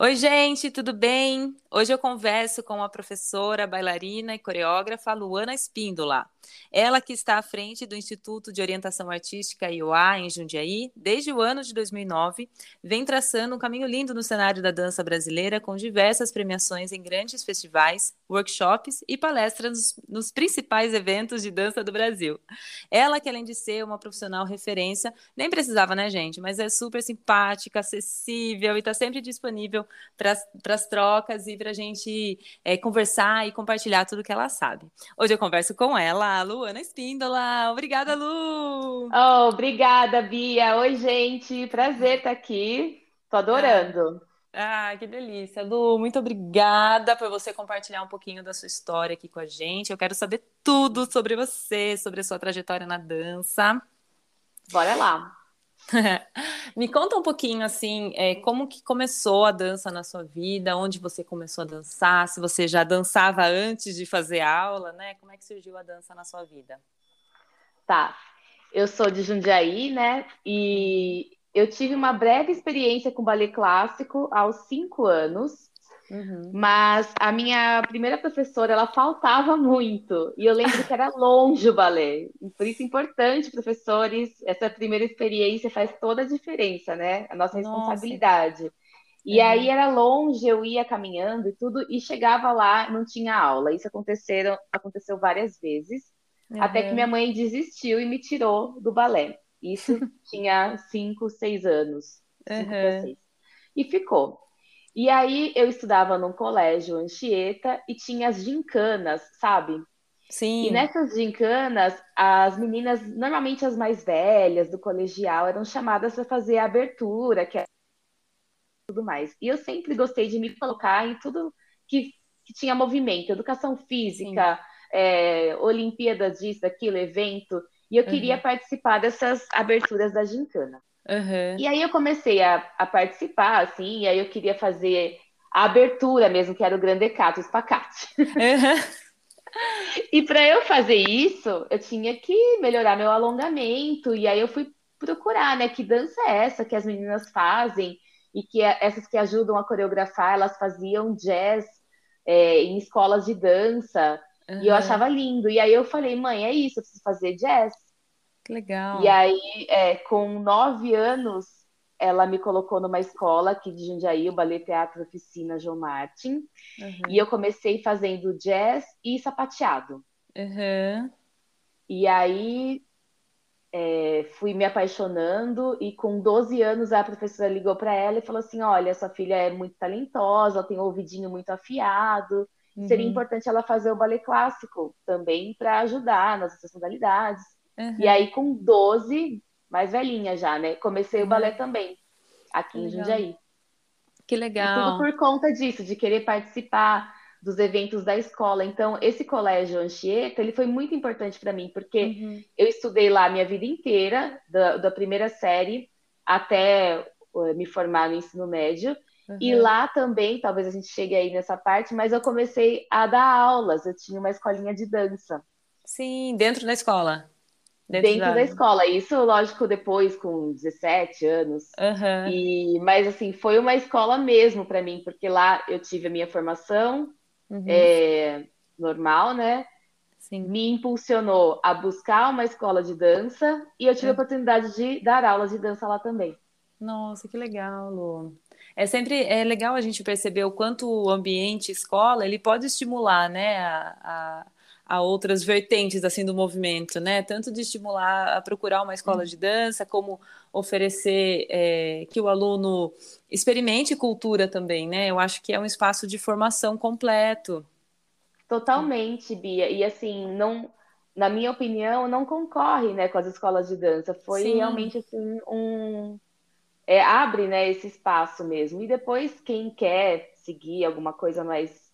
Oi, gente, tudo bem? Hoje eu converso com a professora, bailarina e coreógrafa Luana Espíndola. Ela que está à frente do Instituto de Orientação Artística IOA em Jundiaí desde o ano de 2009, vem traçando um caminho lindo no cenário da dança brasileira com diversas premiações em grandes festivais, workshops e palestras nos principais eventos de dança do Brasil. Ela que além de ser uma profissional referência, nem precisava, né, gente, mas é super simpática, acessível e está sempre disponível para as trocas e para a gente é, conversar e compartilhar tudo que ela sabe. Hoje eu converso com ela, a Luana Espíndola. Obrigada, Lu! Oh, obrigada, Bia. Oi, gente. Prazer estar aqui. Tô adorando. Ah, que delícia. Lu, muito obrigada por você compartilhar um pouquinho da sua história aqui com a gente. Eu quero saber tudo sobre você, sobre a sua trajetória na dança. Bora lá. Me conta um pouquinho assim, é, como que começou a dança na sua vida, onde você começou a dançar, se você já dançava antes de fazer aula, né? Como é que surgiu a dança na sua vida? Tá. Eu sou de Jundiaí, né? E eu tive uma breve experiência com ballet clássico aos cinco anos. Uhum. Mas a minha primeira professora, ela faltava muito. E eu lembro que era longe o balé. Por isso é importante, professores, essa primeira experiência faz toda a diferença, né? A nossa responsabilidade. Nossa. E uhum. aí era longe, eu ia caminhando e tudo, e chegava lá, não tinha aula. Isso aconteceram, aconteceu várias vezes, uhum. até que minha mãe desistiu e me tirou do balé. Isso tinha cinco, seis anos. Cinco uhum. E ficou. E aí eu estudava num colégio Anchieta e tinha as gincanas, sabe? Sim. E nessas gincanas, as meninas, normalmente as mais velhas do colegial, eram chamadas para fazer a abertura, que é tudo mais. E eu sempre gostei de me colocar em tudo que, que tinha movimento, educação física, é, Olimpíadas disso, daquilo, evento. E eu queria uhum. participar dessas aberturas da gincana. Uhum. E aí eu comecei a, a, participar, assim, e aí eu queria fazer a abertura mesmo, que era o grande cato, o espacate. Uhum. e para eu fazer isso, eu tinha que melhorar meu alongamento, e aí eu fui procurar, né, que dança é essa que as meninas fazem, e que é, essas que ajudam a coreografar, elas faziam jazz é, em escolas de dança, uhum. e eu achava lindo. E aí eu falei, mãe, é isso, eu preciso fazer jazz. Que legal. E aí, é, com nove anos, ela me colocou numa escola aqui de Jundiaí, o Ballet Teatro Oficina João Martin. Uhum. E eu comecei fazendo jazz e sapateado. Uhum. E aí é, fui me apaixonando e com 12 anos a professora ligou para ela e falou assim, olha, sua filha é muito talentosa, ela tem um ouvidinho muito afiado, uhum. seria importante ela fazer o ballet clássico também para ajudar nas outras modalidades. Uhum. E aí, com 12, mais velhinha já, né? Comecei uhum. o balé também, aqui que em legal. Jundiaí. Que legal. E tudo por conta disso, de querer participar dos eventos da escola. Então, esse colégio Anchieta, ele foi muito importante para mim, porque uhum. eu estudei lá a minha vida inteira, da, da primeira série até uh, me formar no ensino médio. Uhum. E lá também, talvez a gente chegue aí nessa parte, mas eu comecei a dar aulas. Eu tinha uma escolinha de dança. Sim, dentro da escola. Dentro, dentro da... da... escola. Isso, lógico, depois com 17 anos. Uhum. E, mas, assim, foi uma escola mesmo para mim, porque lá eu tive a minha formação uhum. é, normal, né? Sim. Me impulsionou a buscar uma escola de dança e eu tive é. a oportunidade de dar aulas de dança lá também. Nossa, que legal, Lu. É sempre é legal a gente perceber o quanto o ambiente escola ele pode estimular, né, a, a a outras vertentes assim do movimento, né? Tanto de estimular a procurar uma escola de dança, como oferecer é, que o aluno experimente cultura também, né? Eu acho que é um espaço de formação completo. Totalmente, Bia. E assim, não, na minha opinião, não concorre, né, com as escolas de dança. Foi Sim. realmente assim um é, abre, né, esse espaço mesmo. E depois quem quer seguir alguma coisa mais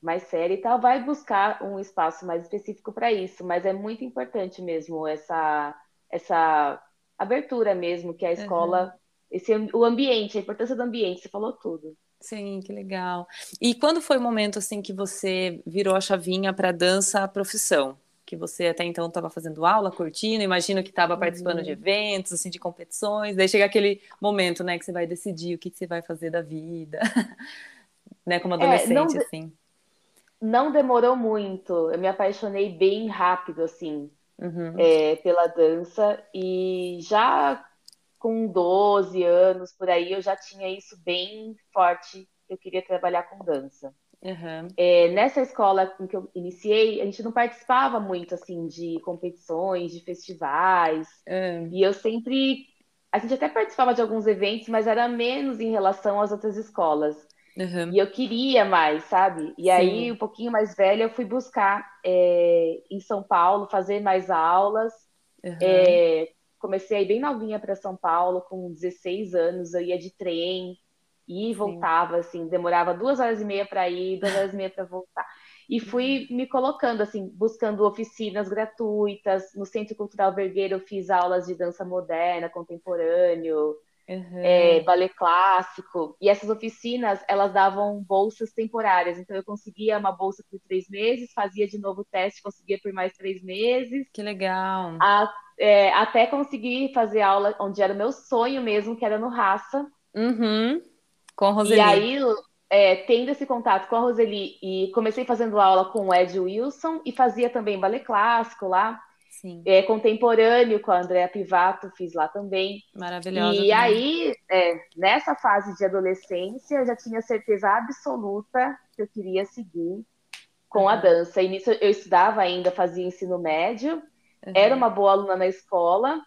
mais séria e tal, vai buscar um espaço mais específico para isso, mas é muito importante mesmo essa, essa abertura mesmo que a escola, uhum. esse, o ambiente, a importância do ambiente, você falou tudo. Sim, que legal. E quando foi o momento assim que você virou a chavinha para dança profissão? Que você até então estava fazendo aula, curtindo, imagino que estava participando uhum. de eventos, assim, de competições, daí chega aquele momento, né, que você vai decidir o que, que você vai fazer da vida, né, como adolescente, é, não de... assim. Não demorou muito, eu me apaixonei bem rápido, assim, uhum. é, pela dança, e já com 12 anos, por aí, eu já tinha isso bem forte, eu queria trabalhar com dança. Uhum. É, nessa escola em que eu iniciei, a gente não participava muito assim de competições, de festivais. Uhum. E eu sempre. A gente até participava de alguns eventos, mas era menos em relação às outras escolas. Uhum. E eu queria mais, sabe? E Sim. aí, um pouquinho mais velha, eu fui buscar é, em São Paulo, fazer mais aulas. É, comecei aí bem novinha para São Paulo, com 16 anos, eu ia de trem e voltava, assim, demorava duas horas e meia para ir, duas horas e meia para voltar. E fui me colocando, assim, buscando oficinas gratuitas. No Centro Cultural Vergueiro eu fiz aulas de dança moderna, contemporâneo, uhum. é, ballet clássico. E essas oficinas, elas davam bolsas temporárias. Então eu conseguia uma bolsa por três meses, fazia de novo o teste, conseguia por mais três meses. Que legal! A, é, até conseguir fazer aula onde era o meu sonho mesmo, que era no Raça. Uhum. Com a Roseli. E aí, é, tendo esse contato com a Roseli, e comecei fazendo aula com o Ed Wilson, e fazia também ballet clássico lá. Sim. É, contemporâneo com a Andrea Pivato, fiz lá também. Maravilhosa. E também. aí, é, nessa fase de adolescência, eu já tinha certeza absoluta que eu queria seguir com uhum. a dança. E nisso eu estudava ainda, fazia ensino médio, uhum. era uma boa aluna na escola,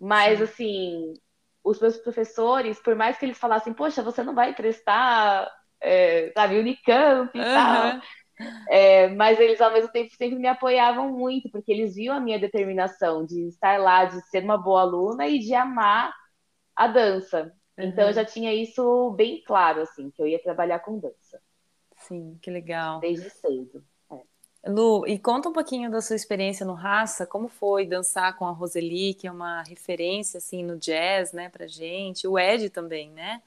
mas Sim. assim, os meus professores, por mais que eles falassem, poxa, você não vai prestar, é, sabe, Unicamp e uhum. tal. É, mas eles, ao mesmo tempo, sempre me apoiavam muito, porque eles viam a minha determinação de estar lá, de ser uma boa aluna e de amar a dança. Uhum. Então, eu já tinha isso bem claro, assim, que eu ia trabalhar com dança. Sim, que legal. Desde cedo. Lu, e conta um pouquinho da sua experiência no Raça, como foi dançar com a Roseli, que é uma referência assim no jazz, né, pra gente, o Ed também, né?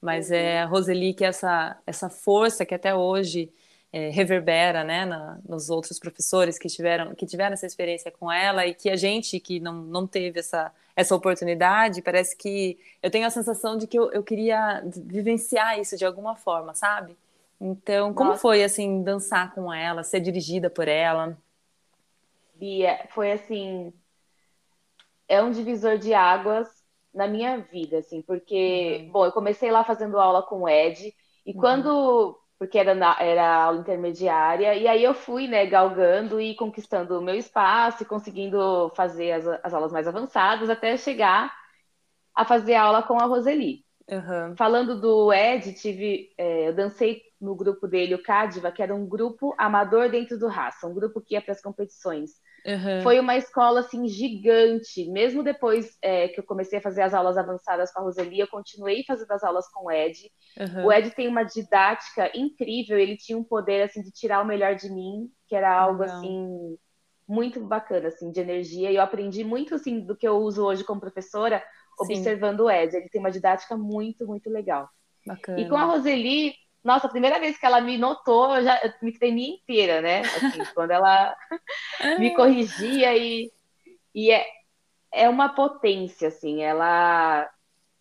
Mas uhum. é a Roseli que é essa essa força que até hoje é, reverbera, né, na, nos outros professores que tiveram que tiveram essa experiência com ela e que a gente que não, não teve essa essa oportunidade, parece que eu tenho a sensação de que eu, eu queria vivenciar isso de alguma forma, sabe? Então, como Nossa. foi assim dançar com ela, ser dirigida por ela? Bia, foi assim, é um divisor de águas na minha vida, assim, porque, uhum. bom, eu comecei lá fazendo aula com o Ed, e uhum. quando, porque era, na, era aula intermediária, e aí eu fui, né, galgando e conquistando o meu espaço, e conseguindo fazer as, as aulas mais avançadas, até chegar a fazer aula com a Roseli. Uhum. Falando do Ed, tive, é, eu dancei no grupo dele, o Cadiva, que era um grupo amador dentro do Raça, um grupo que ia para as competições. Uhum. Foi uma escola assim gigante. Mesmo depois é, que eu comecei a fazer as aulas avançadas com a Roseli, eu continuei fazendo as aulas com o Ed. Uhum. O Ed tem uma didática incrível. Ele tinha um poder assim de tirar o melhor de mim, que era algo assim muito bacana assim de energia. E eu aprendi muito assim do que eu uso hoje como professora, observando Sim. o Ed. Ele tem uma didática muito muito legal. Bacana. E com a Roseli nossa, a primeira vez que ela me notou, eu já eu me tremi inteira, né? Assim, quando ela me corrigia e, e é, é uma potência, assim, ela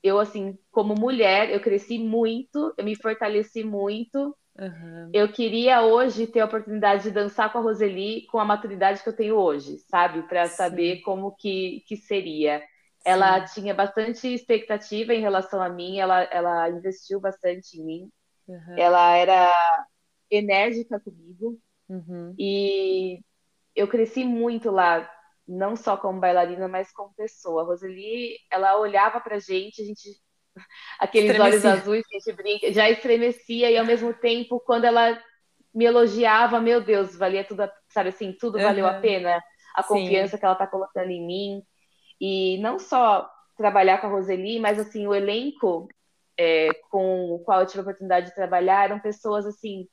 eu assim, como mulher, eu cresci muito, eu me fortaleci muito. Uhum. Eu queria hoje ter a oportunidade de dançar com a Roseli com a maturidade que eu tenho hoje, sabe? Para saber como que, que seria. Sim. Ela tinha bastante expectativa em relação a mim, ela, ela investiu bastante em mim. Uhum. Ela era enérgica comigo uhum. e eu cresci muito lá, não só como bailarina, mas como pessoa. A Roseli, ela olhava pra gente, a gente aqueles estremecia. olhos azuis que a gente brinca, já estremecia e ao mesmo tempo quando ela me elogiava, meu Deus, valia tudo, sabe assim, tudo uhum. valeu a pena, a confiança Sim. que ela tá colocando em mim. E não só trabalhar com a Roseli, mas assim, o elenco é, com o qual eu tive a oportunidade de trabalhar eram pessoas assim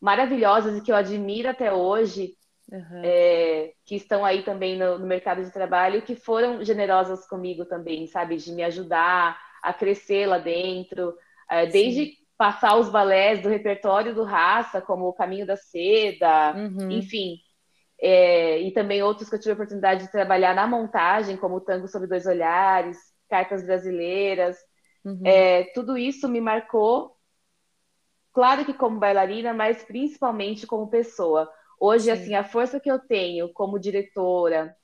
maravilhosas e que eu admiro até hoje, uhum. é, que estão aí também no, no, mercado de trabalho, que foram generosas comigo também, sabe, de me ajudar a crescer lá dentro, é, desde passar os balés do repertório do Raça, como o Caminho da Seda, uhum. enfim. É, e também outros que eu tive a oportunidade de trabalhar na montagem, como o Tango sobre Dois Olhares, Cartas Brasileiras. Uhum. É, tudo isso me marcou, claro que como bailarina, mas principalmente como pessoa. Hoje, Sim. assim, a força que eu tenho como diretora,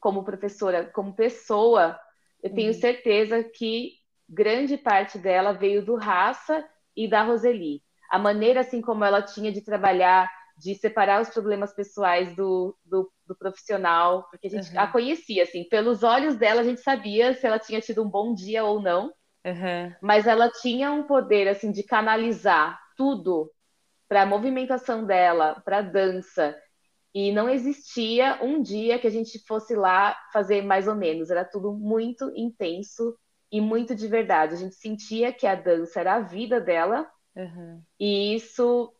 como professora, como pessoa, eu tenho uhum. certeza que grande parte dela veio do Raça e da Roseli. A maneira assim como ela tinha de trabalhar de separar os problemas pessoais do, do, do profissional, porque a gente uhum. a conhecia, assim, pelos olhos dela a gente sabia se ela tinha tido um bom dia ou não, uhum. mas ela tinha um poder, assim, de canalizar tudo para a movimentação dela, para a dança, e não existia um dia que a gente fosse lá fazer mais ou menos, era tudo muito intenso e muito de verdade. A gente sentia que a dança era a vida dela, uhum. e isso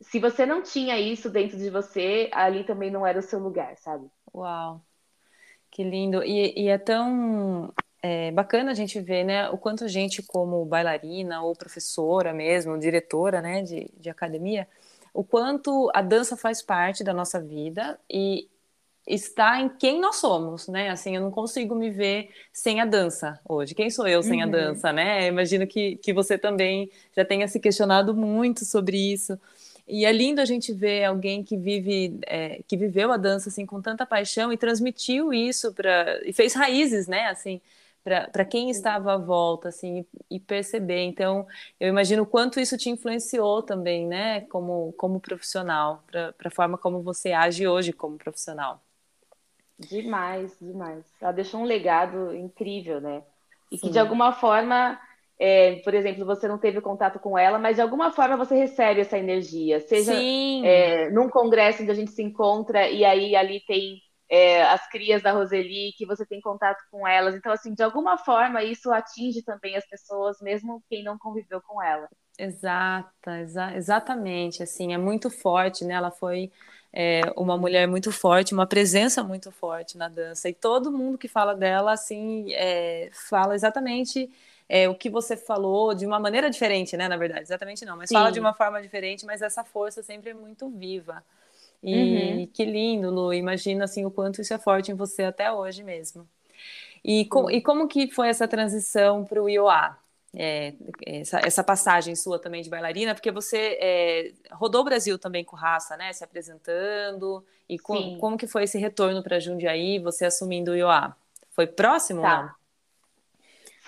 se você não tinha isso dentro de você, ali também não era o seu lugar, sabe? Uau, que lindo. E, e é tão é, bacana a gente ver, né, o quanto a gente, como bailarina ou professora mesmo, diretora, né, de, de academia, o quanto a dança faz parte da nossa vida e está em quem nós somos, né? Assim, eu não consigo me ver sem a dança hoje. Quem sou eu sem uhum. a dança, né? Imagino que, que você também já tenha se questionado muito sobre isso. E é lindo a gente ver alguém que vive, é, que viveu a dança assim com tanta paixão e transmitiu isso para e fez raízes, né? Assim, para quem estava à volta, assim, e perceber. Então, eu imagino o quanto isso te influenciou também, né? Como como profissional, para a forma como você age hoje como profissional. Demais, demais. Ela deixou um legado incrível, né? E Sim. que de alguma forma é, por exemplo, você não teve contato com ela, mas de alguma forma você recebe essa energia, seja é, num congresso onde a gente se encontra e aí ali tem é, as crias da Roseli, que você tem contato com elas. Então, assim, de alguma forma isso atinge também as pessoas, mesmo quem não conviveu com ela. Exata, exa exatamente, assim, é muito forte, né? Ela foi é, uma mulher muito forte, uma presença muito forte na dança, e todo mundo que fala dela, assim, é, fala exatamente é, o que você falou de uma maneira diferente, né? Na verdade, exatamente não, mas Sim. fala de uma forma diferente, mas essa força sempre é muito viva. E uhum. que lindo, Lu. Imagina assim o quanto isso é forte em você até hoje mesmo. E, com, e como que foi essa transição para o IOA? É, essa, essa, passagem sua também de bailarina, porque você é, rodou o Brasil também com raça, né? Se apresentando. E com, como que foi esse retorno para Jundiaí, você assumindo o IOA? Foi próximo tá. ou não?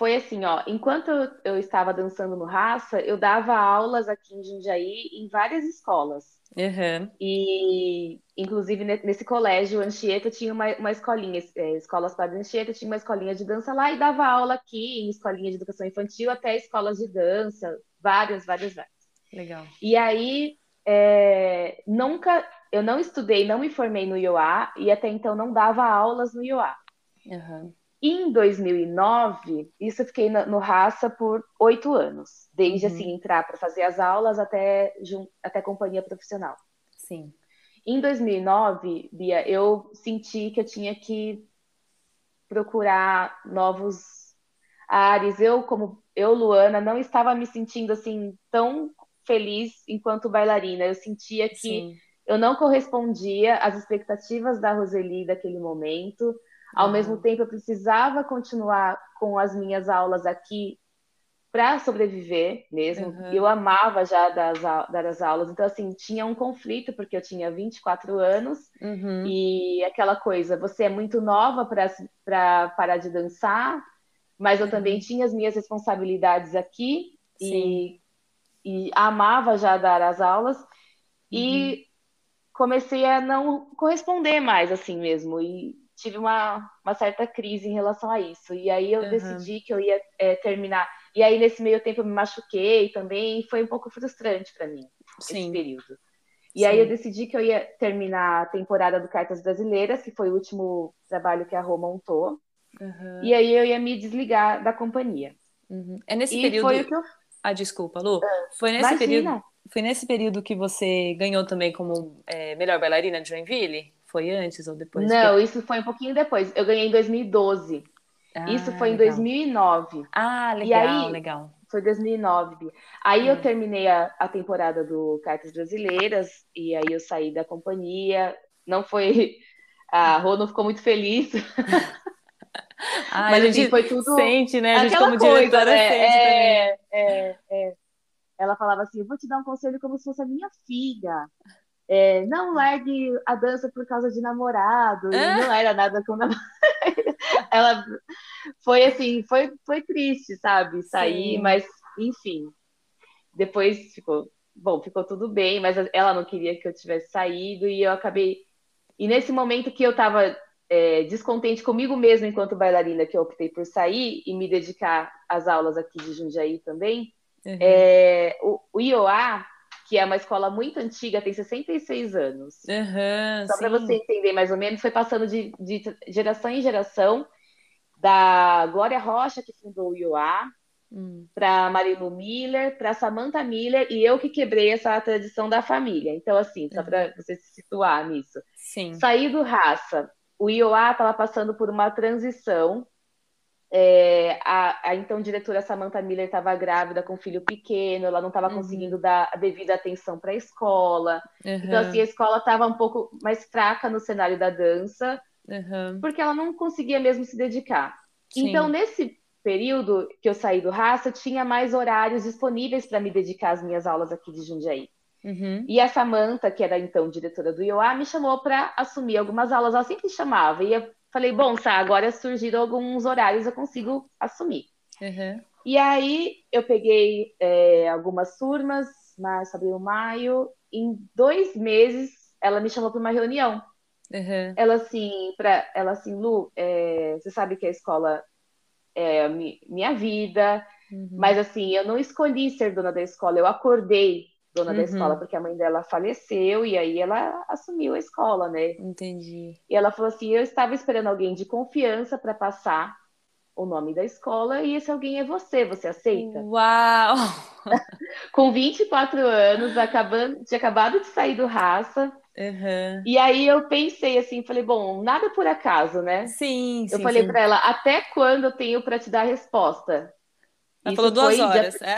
Foi assim, ó, enquanto eu estava dançando no Raça, eu dava aulas aqui em Jundiaí em várias escolas. Uhum. E, inclusive, nesse colégio, Anchieta tinha uma, uma escolinha, é, Escolas para Anchieta tinha uma escolinha de dança lá e dava aula aqui em escolinha de educação infantil até escolas de dança, várias, várias, várias. Legal. E aí, é, nunca, eu não estudei, não me formei no IOA e até então não dava aulas no IOA. Uhum. Em 2009, isso eu fiquei no, no Raça por oito anos, desde uhum. assim entrar para fazer as aulas até até companhia profissional. Sim. Em 2009, Bia, eu senti que eu tinha que procurar novos ares. Eu, como eu, Luana, não estava me sentindo assim tão feliz enquanto bailarina. Eu sentia que Sim. eu não correspondia às expectativas da Roseli daquele momento ao uhum. mesmo tempo, eu precisava continuar com as minhas aulas aqui para sobreviver mesmo. Uhum. Eu amava já dar as, dar as, aulas, então, assim, tinha um conflito, porque eu tinha 24 anos uhum. e aquela coisa, você é muito nova para parar de dançar, mas eu uhum. também tinha as minhas responsabilidades aqui e, e, amava já dar as aulas. E uhum. comecei a não corresponder mais assim mesmo. E tive uma, uma certa crise em relação a isso. E aí eu uhum. decidi que eu ia é, terminar. E aí, nesse meio tempo, eu me machuquei também, e foi um pouco frustrante para mim Sim. esse período. E Sim. aí eu decidi que eu ia terminar a temporada do Cartas Brasileiras, que foi o último trabalho que a Rô montou. Uhum. E aí eu ia me desligar da companhia. Uhum. É nesse e período. Foi o que eu... Ah, desculpa, Lu. Ah, foi nesse período. Foi nesse período que você ganhou também como é, melhor bailarina de Joinville? Foi antes ou depois? Não, que... isso foi um pouquinho depois. Eu ganhei em 2012. Ah, isso foi em legal. 2009. Ah, legal, e aí, legal. Foi 2009. Aí eu hum. terminei a, a temporada do Cartas Brasileiras e aí eu saí da companhia, não foi. A Rô não ficou muito feliz. Ai, Mas a gente foi tudo. Sente, né? A gente, como coisa, diretora, né? sente é, é, é. Ela falava assim: eu vou te dar um conselho como se fosse a minha filha. É, não largue a dança por causa de namorado. Ah? Não era nada com namorado. Ela foi assim, foi, foi triste, sabe? Sair, Sim. mas enfim. Depois ficou, bom, ficou tudo bem, mas ela não queria que eu tivesse saído e eu acabei. E nesse momento que eu estava é, descontente comigo mesma enquanto bailarina, que eu optei por sair e me dedicar às aulas aqui de Jundiaí também, uhum. é, o, o IOA que é uma escola muito antiga, tem 66 anos. Uhum, Só para você entender mais ou menos, foi passando de, de, geração em geração, da Glória Rocha, que fundou o IOA, hum. para Marilu Miller, para Samantha Miller, e eu que quebrei essa tradição da família. Então, assim, só uhum. para você se situar nisso. Sim. Saí do raça. O IOA estava passando por uma transição é, a, a, então diretora Samantha Miller estava grávida com um filho pequeno, ela não estava uhum. conseguindo dar a devida atenção para a escola. Uhum. Então, assim, a escola estava um pouco mais fraca no cenário da dança, uhum. porque ela não conseguia mesmo se dedicar. Sim. Então, nesse período que eu saí do Raça, tinha mais horários disponíveis para me dedicar às minhas aulas aqui de Jundiaí. Uhum. E a Samantha, que era então diretora do IOA, me chamou para assumir algumas aulas. Ela sempre chamava, ia Falei, bom, tá, agora surgiram alguns horários, eu consigo assumir. Uhum. E aí eu peguei é, algumas turmas, março, abril, maio. Em dois meses, ela me chamou para uma reunião. Uhum. Ela assim, para ela assim, Lu, é, você sabe que a escola é minha vida, uhum. mas assim, eu não escolhi ser dona da escola, eu acordei dona uhum. da escola, porque a mãe dela faleceu e aí ela assumiu a escola, né? Entendi. E ela falou assim: eu estava esperando alguém de confiança para passar o nome da escola e esse alguém é você, você aceita? Uau! Com 24 anos, acabando, tinha acabado de sair do raça. Uhum. E aí eu pensei assim, falei, bom, nada por acaso, né? Sim, Eu sim, falei para ela, até quando eu tenho para te dar a resposta? Ela falou duas horas, é?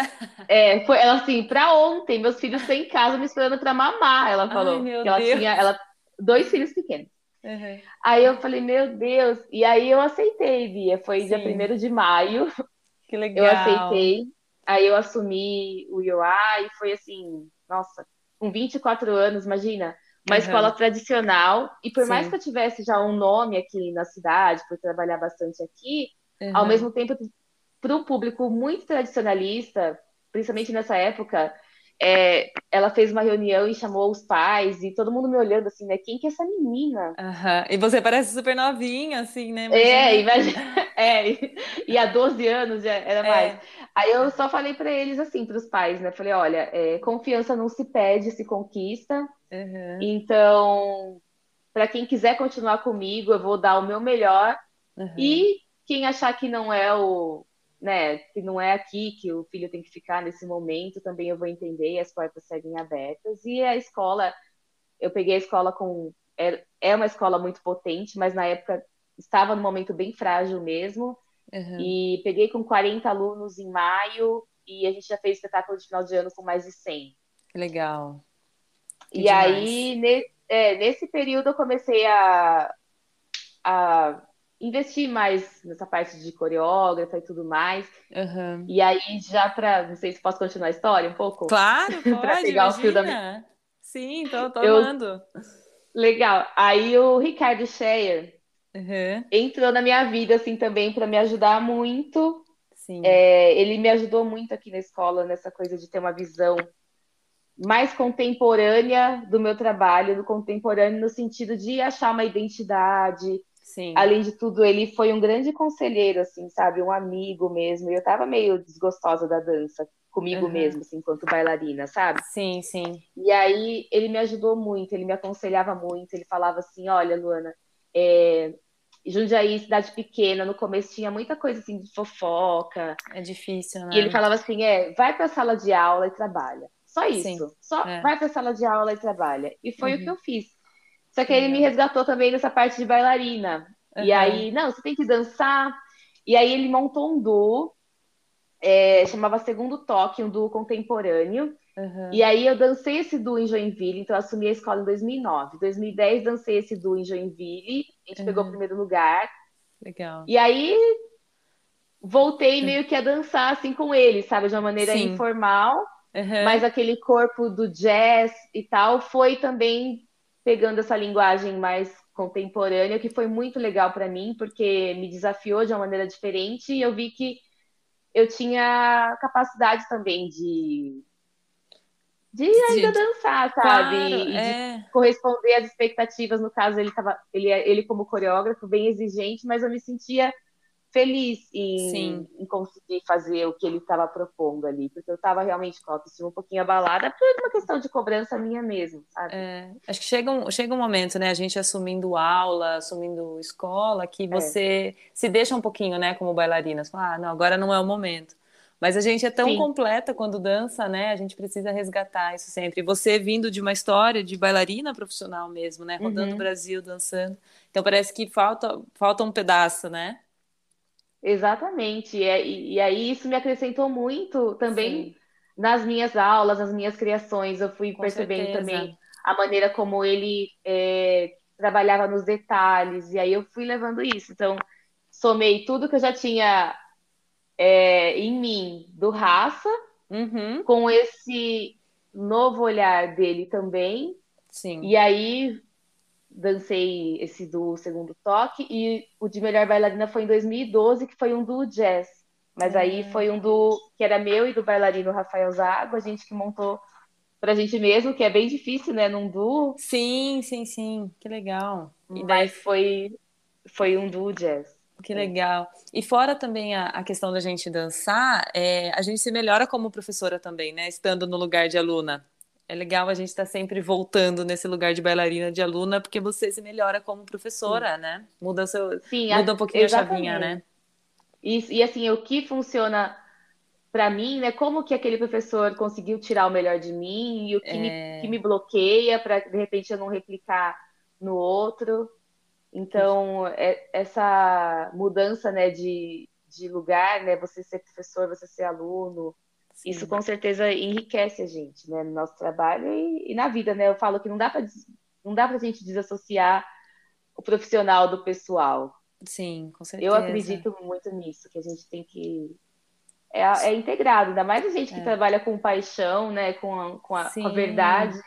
É, foi ela assim, pra ontem, meus filhos estão em casa me esperando pra mamar, ela falou. Ai, meu ela Deus. tinha ela, dois filhos pequenos. Uhum. Aí eu falei, meu Deus, e aí eu aceitei, Bia. Foi Sim. dia 1 de maio. Que legal. Eu aceitei. Aí eu assumi o IOA e foi assim, nossa, com 24 anos, imagina, uma uhum. escola tradicional. E por Sim. mais que eu tivesse já um nome aqui na cidade, por trabalhar bastante aqui, uhum. ao mesmo tempo para um público muito tradicionalista, principalmente nessa época, é, ela fez uma reunião e chamou os pais e todo mundo me olhando assim, né? Quem que é essa menina? Uhum. E você parece super novinha, assim, né? Imagina. É, imagina, é, e há 12 anos já era é. mais. Aí eu só falei para eles assim, para os pais, né? Falei, olha, é, confiança não se pede, se conquista. Uhum. Então, para quem quiser continuar comigo, eu vou dar o meu melhor. Uhum. E quem achar que não é o, né, que não é aqui que o filho tem que ficar nesse momento, também eu vou entender, as portas seguem abertas. E a escola, eu peguei a escola com. É, é uma escola muito potente, mas na época estava num momento bem frágil mesmo. Uhum. E peguei com 40 alunos em maio e a gente já fez espetáculo de final de ano com mais de 100. Legal. Que e demais. aí, ne, é, nesse período, eu comecei a, a investir mais nessa parte de coreógrafa e tudo mais. Uhum. E aí, já para. Não sei se posso continuar a história um pouco? Claro, para pegar o fio da Sim, tô, tô Eu... amando. Legal. Aí o Ricardo Scheyer uhum. entrou na minha vida, assim, também, para me ajudar muito. Sim. É, ele me ajudou muito aqui na escola, nessa coisa de ter uma visão mais contemporânea do meu trabalho, do contemporâneo no sentido de achar uma identidade, Sim. Além de tudo, ele foi um grande conselheiro, assim, sabe? Um amigo mesmo. E eu tava meio desgostosa da dança comigo uhum. mesmo, assim, enquanto bailarina, sabe? Sim, sim. E aí ele me ajudou muito, ele me aconselhava muito. Ele falava assim: olha, Luana, é... Jundiaí, cidade pequena, no começo tinha muita coisa assim de fofoca. É difícil, né? E ele falava assim: é, vai pra sala de aula e trabalha. Só isso. Sim. Só é. vai pra sala de aula e trabalha. E foi uhum. o que eu fiz. Só que ele me resgatou também nessa parte de bailarina. Uhum. E aí, não, você tem que dançar. E aí ele montou um duo é, chamava Segundo Toque, um duo contemporâneo. Uhum. E aí eu dancei esse duo em Joinville, então eu assumi a escola em 2009. Em 2010 dancei esse duo em Joinville, a gente uhum. pegou o primeiro lugar. Legal. E aí voltei meio que a dançar assim com ele, sabe, de uma maneira Sim. informal, mas aquele corpo do jazz e tal foi também pegando essa linguagem mais contemporânea, que foi muito legal para mim, porque me desafiou de uma maneira diferente e eu vi que eu tinha capacidade também de de ainda dançar, sabe? Claro, e é. de corresponder às expectativas. No caso, ele tava, ele, ele como coreógrafo, bem exigente, mas eu me sentia feliz em, em conseguir fazer o que ele estava propondo ali, porque eu estava realmente com a autoestima um pouquinho abalada, por uma questão de cobrança minha mesmo, sabe? É, acho que chega um, chega um momento, né, a gente assumindo aula, assumindo escola, que é. você é. se deixa um pouquinho, né, como bailarina, você fala, ah, não, agora não é o momento. Mas a gente é tão Sim. completa quando dança, né? A gente precisa resgatar isso sempre. E você vindo de uma história de bailarina profissional mesmo, né? Rodando uhum. o Brasil, dançando. Então parece que falta, falta um pedaço, né? Exatamente. E, é, e, aí isso me acrescentou muito também Sim. nas minhas aulas, nas minhas criações. Eu fui Com percebendo certeza. também a maneira como ele é, trabalhava nos detalhes. E aí eu fui levando isso. Então, somei tudo que eu já tinha é, em mim do raça, uhum. com esse novo olhar dele também. Sim. E aí dancei esse do segundo toque e o de melhor bailarina foi em 2012, que foi um do jazz. Mas aí ah. foi um do que era meu e do bailarino Rafael Zago, a gente que montou pra gente mesmo, que é bem difícil, né, num duo. Sim, sim, sim. Que legal. E daí foi foi um duo jazz. Que legal. E fora também a, a questão da gente dançar, é, a gente se melhora como professora também, né? Estando no lugar de aluna. É legal a gente estar tá sempre voltando nesse lugar de bailarina de aluna, porque você se melhora como professora, Sim. né? Muda, seu, Sim, muda um pouquinho exatamente. a chavinha, né? E, e assim, o que funciona para mim, né? Como que aquele professor conseguiu tirar o melhor de mim e o que, é... me, que me bloqueia para de repente eu não replicar no outro. Então, é, essa mudança né, de, de lugar, né, você ser professor, você ser aluno, Sim. isso com certeza enriquece a gente né, no nosso trabalho e, e na vida. Né? Eu falo que não dá para não dá para a gente desassociar o profissional do pessoal. Sim, com certeza. Eu acredito muito nisso, que a gente tem que. É, é integrado, ainda mais a gente que é. trabalha com paixão, né, com a, com a, com a verdade.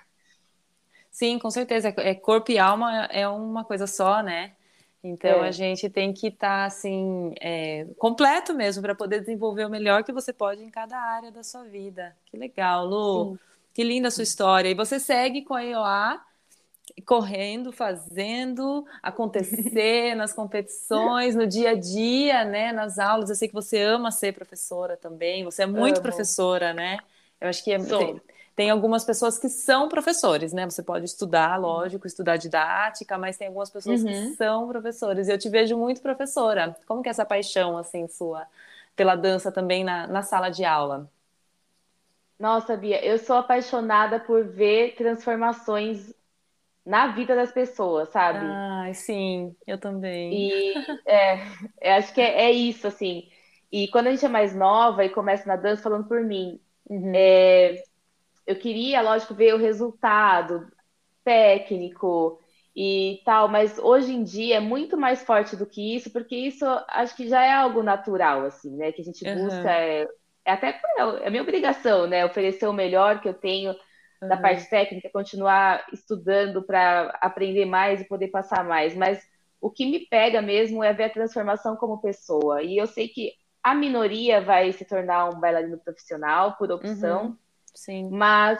Sim, com certeza. É, corpo e alma é uma coisa só, né? Então é. a gente tem que estar tá, assim é, completo mesmo para poder desenvolver o melhor que você pode em cada área da sua vida. Que legal, Lu. Sim. Que linda a sua história. E você segue com a EOA correndo, fazendo acontecer nas competições, no dia a dia, né, nas aulas. Eu sei que você ama ser professora também. Você é muito Amo. professora, né? Eu acho que é, tem, tem algumas pessoas que são professores, né? Você pode estudar, lógico, estudar didática, mas tem algumas pessoas uhum. que são professores. Eu te vejo muito professora. Como que é essa paixão, assim, sua pela dança também na, na sala de aula? Nossa, Bia, eu sou apaixonada por ver transformações na vida das pessoas, sabe? Ah, sim, eu também. E é, acho que é, é, isso, assim. E quando a gente é mais nova e começa na dança, falando por mim, uhum. é, eu queria, lógico, ver o resultado técnico e tal, mas hoje em dia é muito mais forte do que isso, porque isso acho que já é algo natural, assim, né? Que a gente uhum. busca, é, é até é, é minha obrigação, né? Oferecer o melhor que eu tenho uhum. da parte técnica, continuar estudando para aprender mais e poder passar mais, mas o que me pega mesmo é ver a transformação como pessoa. E eu sei que a minoria vai se tornar um bailarino profissional por opção, uhum. Sim. Mas,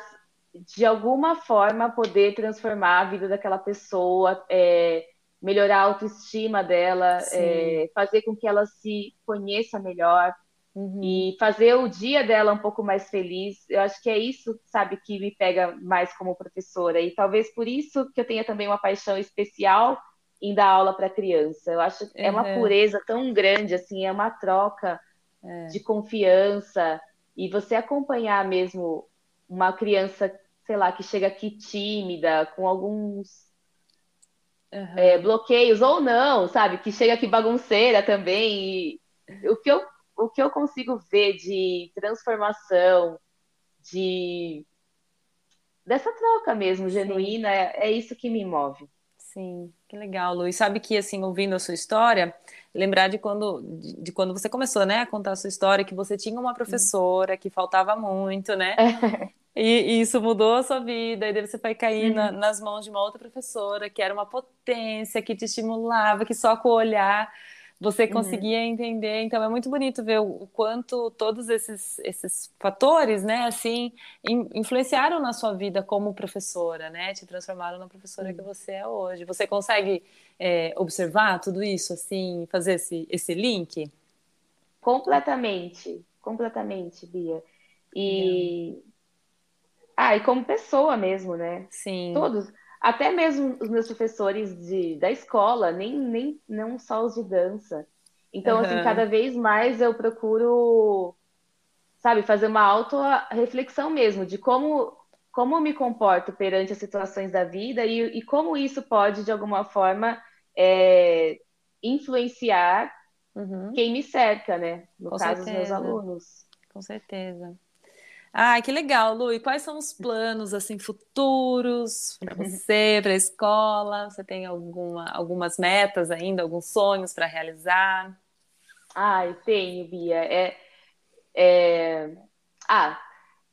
de alguma forma, poder transformar a vida daquela pessoa, é, melhorar a autoestima dela, é, fazer com que ela se conheça melhor. Uhum. E fazer o dia dela um pouco mais feliz, eu acho que é isso, sabe, que me pega mais como professora. E talvez por isso que eu tenha também uma paixão especial em dar aula para criança. Eu acho que uhum. é uma pureza tão grande, assim, é uma troca é. de confiança. E você acompanhar mesmo uma criança, sei lá, que chega aqui tímida, com alguns uhum. é, bloqueios, ou não, sabe? Que chega aqui bagunceira também. E o que eu o que eu consigo ver de transformação, de dessa troca mesmo, genuína, é, é, isso que me move. Sim, que legal, Luiz. Sabe que, assim, ouvindo a sua história, lembrar de quando, de, de, quando você começou, né, a contar a sua história, que você tinha uma professora que faltava muito, né? E, e, isso mudou a sua vida, e daí você foi cair uhum. na, nas mãos de uma outra professora que era uma potência, que te estimulava, que só com o olhar você uhum. conseguia uhum. entender. Então é muito bonito ver o, quanto todos esses, esses fatores, né, assim, in, influenciaram na sua vida como professora, né, te transformaram na professora uhum. que você é hoje. Você consegue é, observar tudo isso, assim, fazer esse, esse link? Completamente, completamente, Bia. E ah, e como pessoa mesmo, né? Sim. Todos, até mesmo os meus professores de, da escola, nem, nem não só os de dança. Então, uhum. assim, cada vez mais eu procuro, sabe, fazer uma auto-reflexão mesmo de como, como eu me comporto perante as situações da vida e, e como isso pode, de alguma forma, é, influenciar uhum. quem me cerca, né? No Com caso, certeza. os meus alunos. Com certeza. Ai, que legal, Lu. E quais são os planos assim futuros para você, para a escola? Você tem alguma, algumas metas ainda, alguns sonhos para realizar? Ai, tenho, Bia. É, é... Ah,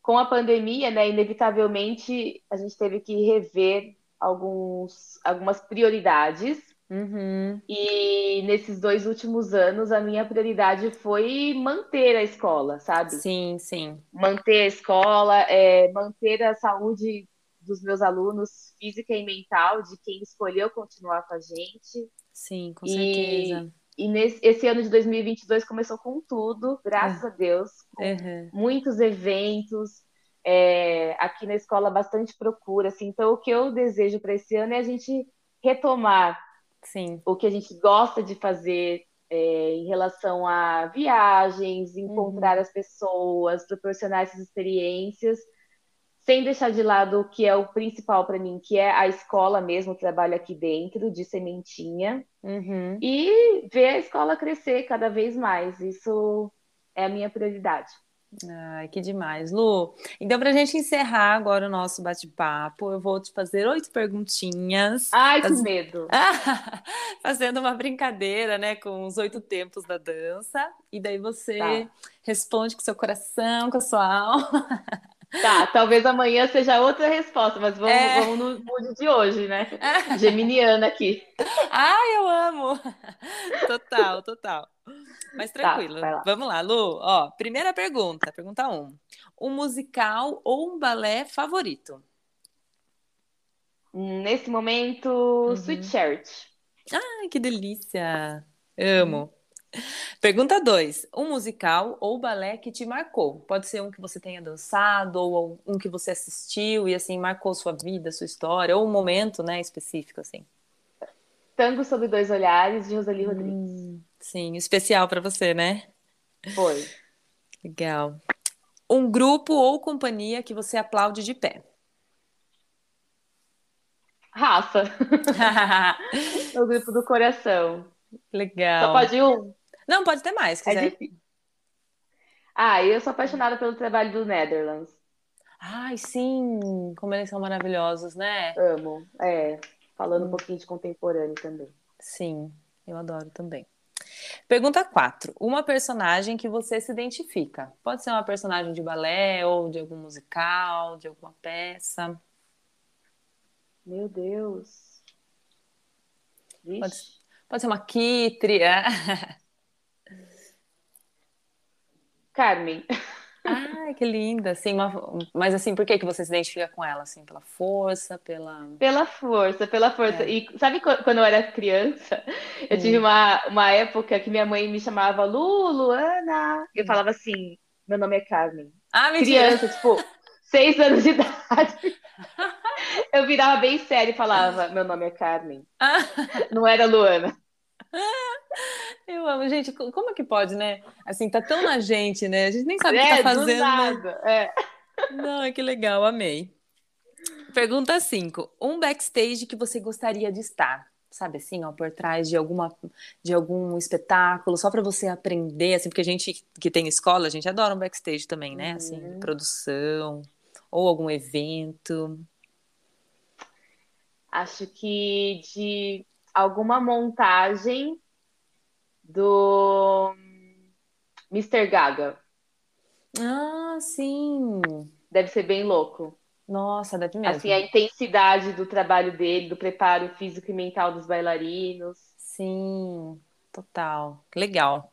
com a pandemia, né, inevitavelmente a gente teve que rever alguns, algumas prioridades Uhum. E nesses dois últimos anos, a minha prioridade foi manter a escola, sabe? Sim, sim. Manter a escola, é, manter a saúde dos meus alunos, física e mental, de quem escolheu continuar com a gente. Sim, com certeza. E, e nesse, esse ano de 2022 começou com tudo, graças é. a Deus. Uhum. Muitos eventos, é, aqui na escola bastante procura. Assim, então, o que eu desejo para esse ano é a gente retomar Sim. o que a gente gosta de fazer é, em relação a viagens, encontrar uhum. as pessoas, proporcionar essas experiências, sem deixar de lado o que é o principal para mim, que é a escola mesmo, o trabalho aqui dentro, de sementinha, uhum. e ver a escola crescer cada vez mais. Isso é a minha prioridade. Ai, que demais, Lu. Então, para a gente encerrar agora o nosso bate-papo, eu vou te fazer oito perguntinhas. Ai, que medo! Fazendo uma brincadeira, né, com os oito tempos da dança. E daí você tá. responde com seu coração, com a sua alma. Tá, talvez amanhã seja outra resposta, mas vamos, é... vamos no mood de hoje, né? Geminiana aqui. Ai, eu amo! Total, total. Mas tá, tranquilo. Tá, lá. Vamos lá, Lu. Ó, primeira pergunta, pergunta um. Um musical ou um balé favorito? Nesse momento, uhum. Sweet Charity. Ai, que delícia! Amo. Pergunta 2. Um musical ou balé que te marcou? Pode ser um que você tenha dançado, ou um que você assistiu e assim marcou sua vida, sua história, ou um momento, né, específico assim. Tango sob dois olhares de Rosalie hum, Rodrigues. Sim, especial para você, né? Foi. Legal. Um grupo ou companhia que você aplaude de pé? Raça. o grupo do coração. Legal. Só pode um? Não, pode ter mais, é quiser. É ah, eu sou apaixonada pelo trabalho do Netherlands. Ai, sim, como eles são maravilhosos, né? Amo, é. Falando hum. um pouquinho de contemporâneo também. Sim, eu adoro também. Pergunta 4. Uma personagem que você se identifica. Pode ser uma personagem de balé ou de algum musical, de alguma peça. Meu Deus. Pode, pode, ser uma quitria. Carmen. Ai, que linda. Uma... Mas assim, por que, que você se identifica com ela? Assim, pela força, pela. Pela força, pela força. É. E sabe quando eu era criança? Eu hum. tive uma, uma época que minha mãe me chamava Lulu, Ana. Eu hum. falava assim: meu nome é Carmen. Ah, mentira. Criança, tipo, seis anos de idade. Eu virava bem sério e falava: meu nome é Carmen. Ah. Não era Luana. Eu amo, gente, como é que pode, né? Assim, tá tão na gente, né? A gente nem sabe o é, que tá é, fazendo. Nada. É. Não, é que legal, amei. Pergunta 5. Um backstage que você gostaria de estar? sabe assim, ó, por trás de alguma de algum espetáculo, só para você aprender, assim, porque a gente que tem escola, a gente adora um backstage também, né? Assim, uhum. produção ou algum evento. Acho que de alguma montagem do Mr. Gaga. Ah, sim. Deve ser bem louco. Nossa, deve mesmo. Assim, a intensidade do trabalho dele, do preparo físico e mental dos bailarinos. Sim, total. Legal.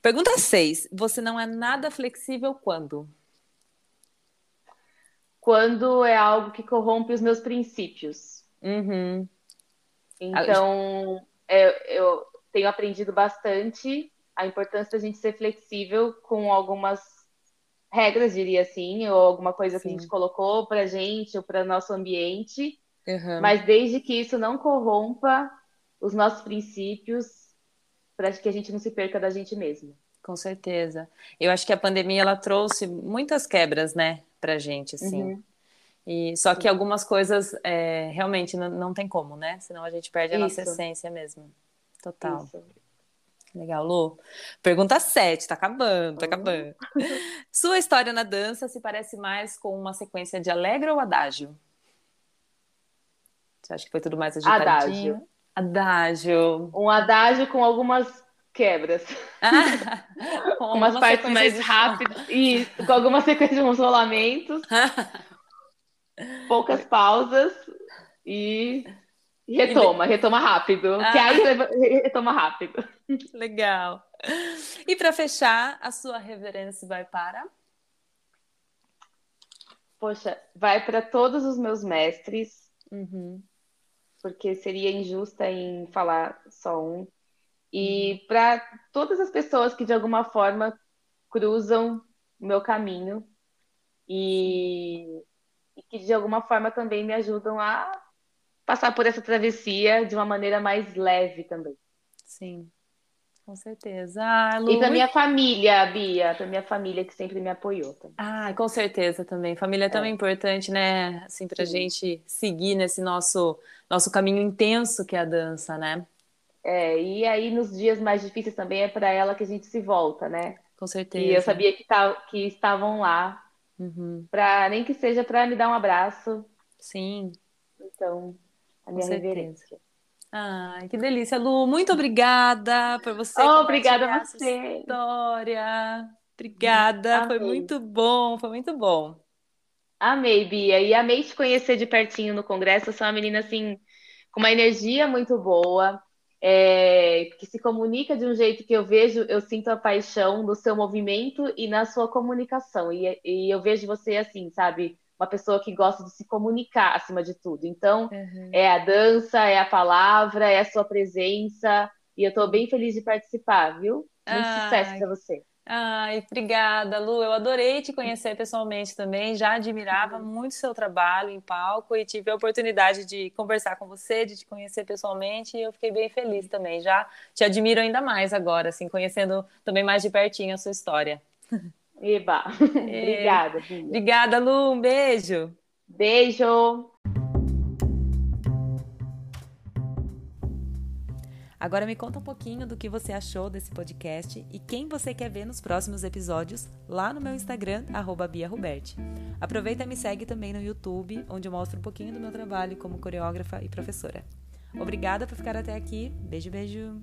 Pergunta 6. Você não é nada flexível quando? Quando é algo que corrompe os meus princípios. Uhum. Então, é, eu tenho aprendido bastante a importância da gente ser flexível com algumas regras, diria assim, ou alguma coisa Sim. que a gente colocou para gente ou para nosso ambiente, uhum. mas desde que isso não corrompa os nossos princípios, para que a gente não se perca da gente mesmo. Com certeza. Eu acho que a pandemia ela trouxe muitas quebras, né, para gente, assim. Uhum. E só que algumas coisas é, realmente não, não tem como, né? Senão a gente perde a isso. nossa essência mesmo. Total. Isso. Legal, Lu. Pergunta 7, tá acabando, tá acabando. Sua história na dança se parece mais com uma sequência de alegre ou adágio? Você acha que foi tudo mais agitadinho? Adágio. Adágio. Um adágio com algumas quebras. Ah, com umas partes mais rápidas. E com alguma sequência de rolamentos. poucas pausas e retoma, retoma rápido. Ah. Que aí retoma rápido. Legal. E para fechar, a sua reverência vai para? Poxa, vai para todos os meus mestres, uhum. porque seria injusta em falar só um. E uhum. para todas as pessoas que de alguma forma cruzam o meu caminho e, e que de alguma forma também me ajudam a passar por essa travessia de uma maneira mais leve também. Sim. Com certeza. Ah, Lu, e para minha família, Bia, para minha família que sempre me apoiou. Também. Ah, com certeza também. Família é também é. importante, né? Assim, para gente seguir nesse nosso nosso caminho intenso que é a dança, né? É, e aí nos dias mais difíceis também é para ela que a gente se volta, né? Com certeza. E eu sabia que, tá, que estavam lá, uhum. para nem que seja para me dar um abraço. Sim. Então, a minha reverência. Ai, que delícia, Lu. Muito obrigada por você. Oh, obrigada a você. História. Obrigada, amei. foi muito bom, foi muito bom. Amei, Bia, e amei te conhecer de pertinho no congresso. Você é uma menina assim com uma energia muito boa, é, que se comunica de um jeito que eu vejo, eu sinto a paixão no seu movimento e na sua comunicação. E, e eu vejo você assim, sabe? uma pessoa que gosta de se comunicar acima de tudo. Então, uhum. é a dança, é a palavra, é a sua presença. E eu estou bem feliz de participar, viu? Muito Ai. sucesso para você. Ai, obrigada, Lu. Eu adorei te conhecer pessoalmente também. Já admirava uhum. muito seu trabalho em palco e tive a oportunidade de conversar com você, de te conhecer pessoalmente. E eu fiquei bem feliz também. Já te admiro ainda mais agora, assim, conhecendo também mais de pertinho a sua história. Eba, obrigada. Bia. Obrigada, Lu. Um beijo. Beijo. Agora me conta um pouquinho do que você achou desse podcast e quem você quer ver nos próximos episódios lá no meu Instagram, BiaRoberti. Aproveita e me segue também no YouTube, onde eu mostro um pouquinho do meu trabalho como coreógrafa e professora. Obrigada por ficar até aqui. Beijo, beijo.